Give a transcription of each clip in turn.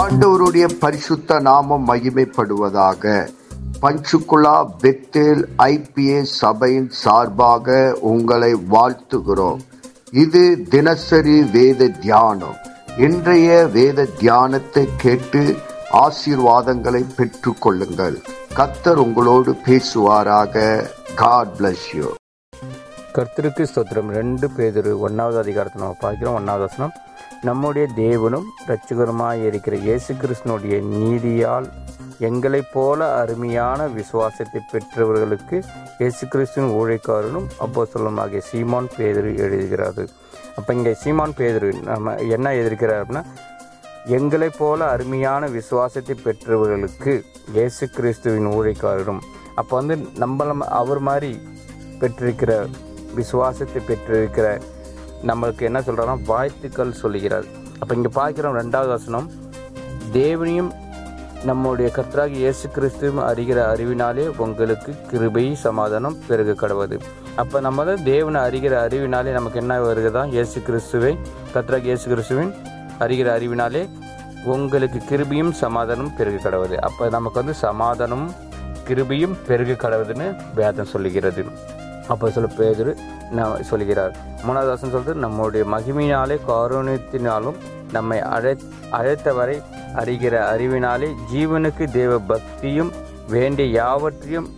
ஆண்டவருடைய பரிசுத்த நாமம் மகிமைப்படுவதாக. பஞ்சுகுலா பெத்தேல் ஐபிஏ சபையின் சார்பாக உங்களை வாழ்த்துகிறோம். இது தினசரி வேத தியானம். இன்றைய வேத தியானத்தை கேட்டு ஆசீர்வாதங்களை பெற்று கொள்ளுங்கள். கத்தர் உங்களோடு பேசுவாராக. காட் பிளஸ் யூ கர்த்தருக்கு ஸ்தோத்திரம். ரெண்டு பேதர் ஒன்றாவது அதிகாரத்தை நம்ம பார்க்கிறோம் ஒன்றாவது வசனம். நம்முடைய தேவனும் இரட்சகருமாய் இருக்கிற இயேசு கிறிஸ்தனுடைய நீதியால் எங்களைப் போல அருமையான விசுவாசத்தை பெற்றவர்களுக்கு இயேசு கிறிஸ்துவின் ஊழைக்காரனும் அப்போ ஆகிய சீமான் பேதரு எழுதுகிறாரு. அப்போ இங்கே சீமான் பேதரு நம்ம என்ன எழுதியிருக்கிறார் அப்படின்னா எங்களைப் போல அருமையான விசுவாசத்தை பெற்றவர்களுக்கு இயேசு கிறிஸ்துவின் ஊழைக்காரனும் அப்போ வந்து நம்மள அவர் மாதிரி பெற்றிருக்கிற விசுவாசத்தை பெற்றிருக்கிற நம்மளுக்கு என்ன சொல்கிறாருன்னா வாழ்த்துக்கள் சொல்லுகிறார். அப்போ இங்கே பார்க்குறோம் ரெண்டாவது வசனம். தேவனையும் நம்முடைய கர்த்தராக இயேசு கிறிஸ்துவும் அறிகிற அறிவினாலே உங்களுக்கு கிருபை சமாதானம் பெருக கடவுது அப்போ நம்ம தான் தேவனை அறிகிற அறிவினாலே நமக்கு என்ன வருகிறதா? இயேசு கிறிஸ்துவை கர்த்தராக இயேசு கிறிஸ்துவின் அறிகிற அறிவினாலே உங்களுக்கு கிருபியும் சமாதானம் பெருக கடவுது அப்போ நமக்கு வந்து சமாதானமும் கிருபியும் பெருக கடவுதுன்னு வேதம் சொல்லுகிறது. அப்போ சொல்ல பேதர் நான் சொல்கிறார். மூணாவது சொல்கிறது நம்முடைய மகிமையினாலே காரணத்தினாலும் நம்மை அழை அழைத்தவரை அறிகிற அறிவினாலே ஜீவனுக்கு தேவ பக்தியும் வேண்டிய யாவற்றையும்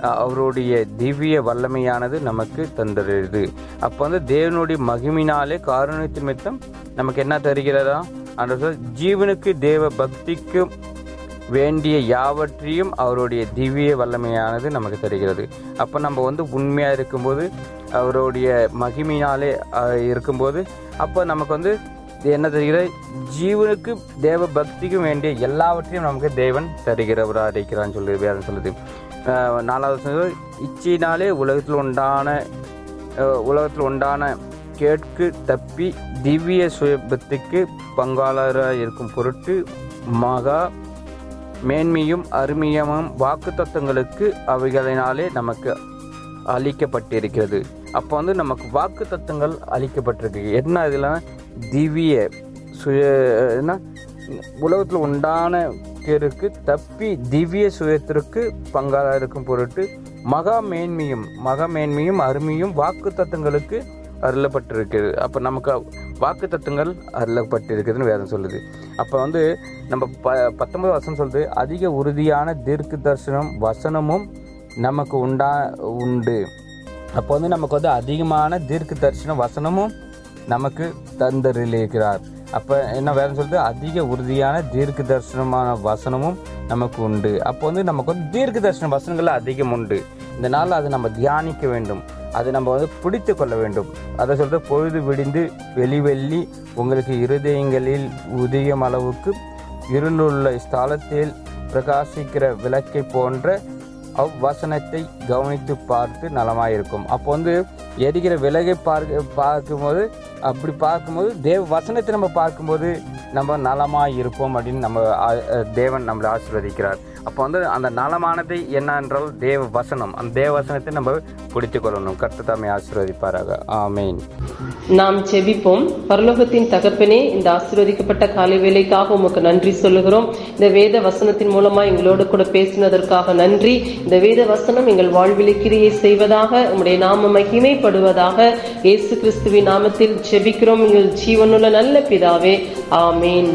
அவருடைய திவ்ய வல்லமையானது நமக்கு தந்துடுது அப்போ வந்து தேவனுடைய மகிமையினாலே காரணத்தின் மித்தம் நமக்கு என்ன தருகிறதா? அந்த ஜீவனுக்கு தேவ பக்திக்கும் வேண்டிய யாவற்றையும் அவருடைய திவ்ய வல்லமையானது நமக்கு தருகிறது. அப்போ நம்ம வந்து உண்மையாக இருக்கும்போது அவருடைய மகிமையினாலே இருக்கும்போது அப்போ நமக்கு வந்து என்ன தருகிற ஜீவனுக்கு தேவ பக்திக்கும் வேண்டிய எல்லாவற்றையும் நமக்கு தேவன் தருகிறவராக இருக்கிறான்னு சொல்லி வேதம் சொல்லுது. நாலாவது இச்சையினாலே உலகத்தில் உண்டான உலகத்தில் உண்டான கேட்கு தப்பி திவ்ய சுயபத்துக்கு பங்காளராக இருக்கும் பொருட்டு மகா மேன்மையும் அருமையமும் வாக்கு அவைகளினாலே நமக்கு அளிக்கப்பட்டிருக்கிறது. அப்போ வந்து நமக்கு வாக்கு தத்துவங்கள் அளிக்கப்பட்டிருக்கு. என்ன இதில்? திவ்ய சுய என்ன? உலகத்தில் உண்டான பேருக்கு தப்பி திவ்ய சுயத்திற்கு பங்காக இருக்கும் பொருட்டு மகா மேன்மையும் மகா மேன்மையும் அருமையும் வாக்கு தத்துவங்களுக்கு அருளப்பட்டிருக்கிறது. அப்போ நமக்கு வாக்கு தத்துவங்கள் அருளப்பட்டிருக்குதுன்னு வேதம் சொல்லுது. அப்போ வந்து நம்ம ப பத்தொன்பது வசனம் சொல்லுது அதிக உறுதியான தீர்க்க தரிசனம் வசனமும் நமக்கு உண்டா உண்டு. அப்போ வந்து நமக்கு வந்து அதிகமான தீர்க்க தரிசனம் வசனமும் நமக்கு தந்தரிலிருக்கிறார் அப்போ என்ன வேதம் சொல்லுது? அதிக உறுதியான தீர்க்க தரிசனமான வசனமும் நமக்கு உண்டு. அப்போ வந்து நமக்கு வந்து தீர்க்க தரிசன வசனங்கள் அதிகம் உண்டு. இந்த நாள் அதை நம்ம தியானிக்க வேண்டும். அதை நம்ம வந்து பிடித்து கொள்ள வேண்டும். அதை சொல்கிற பொழுது விடிந்து வெளி வெள்ளி உங்களுக்கு இருதயங்களில் உதயம் அளவுக்கு இருளுள்ள ஸ்தலத்தில் பிரகாசிக்கிற விளக்கை போன்ற அவ்வசனத்தை கவனித்து பார்த்து நலமாயிருக்கும். அப்போ வந்து எரிகிற விலகை பார்க்க பார்க்கும்போது அப்படி பார்க்கும்போது தேவ வசனத்தை நம்ம பார்க்கும்போது நம்ம நலமாக இருப்போம் அப்படின்னு நம்ம தேவன் நம்மளை ஆசீர்வதிக்கிறார். அப்போ வந்து அந்த நலமானது என்ன என்றால் தேவ வசனம். அந்த தேவ வசனத்தை நம்ம பிடித்து கொள்ளணும். கர்த்தர் தாமே ஆசீர்வதிப்பாராக. ஆமேன். நாம் செபிப்போம். பரலோகத்தின் தகப்பனே இந்த ஆசீர்வதிக்கப்பட்ட காலை வேலைக்காக உமக்கு நன்றி சொல்லுகிறோம். இந்த வேத வசனத்தின் மூலமா எங்களோடு கூட பேசினதற்காக நன்றி. இந்த வேத வசனம் எங்கள் வாழ்வில் கிரியை செய்வதாக உங்களுடைய நாம மகிமைப்படுவதாக இயேசு கிறிஸ்துவின் நாமத்தில் செபிக்கிறோம். எங்கள் ஜீவனுள்ள நல்ல பிதாவே ஆமேன்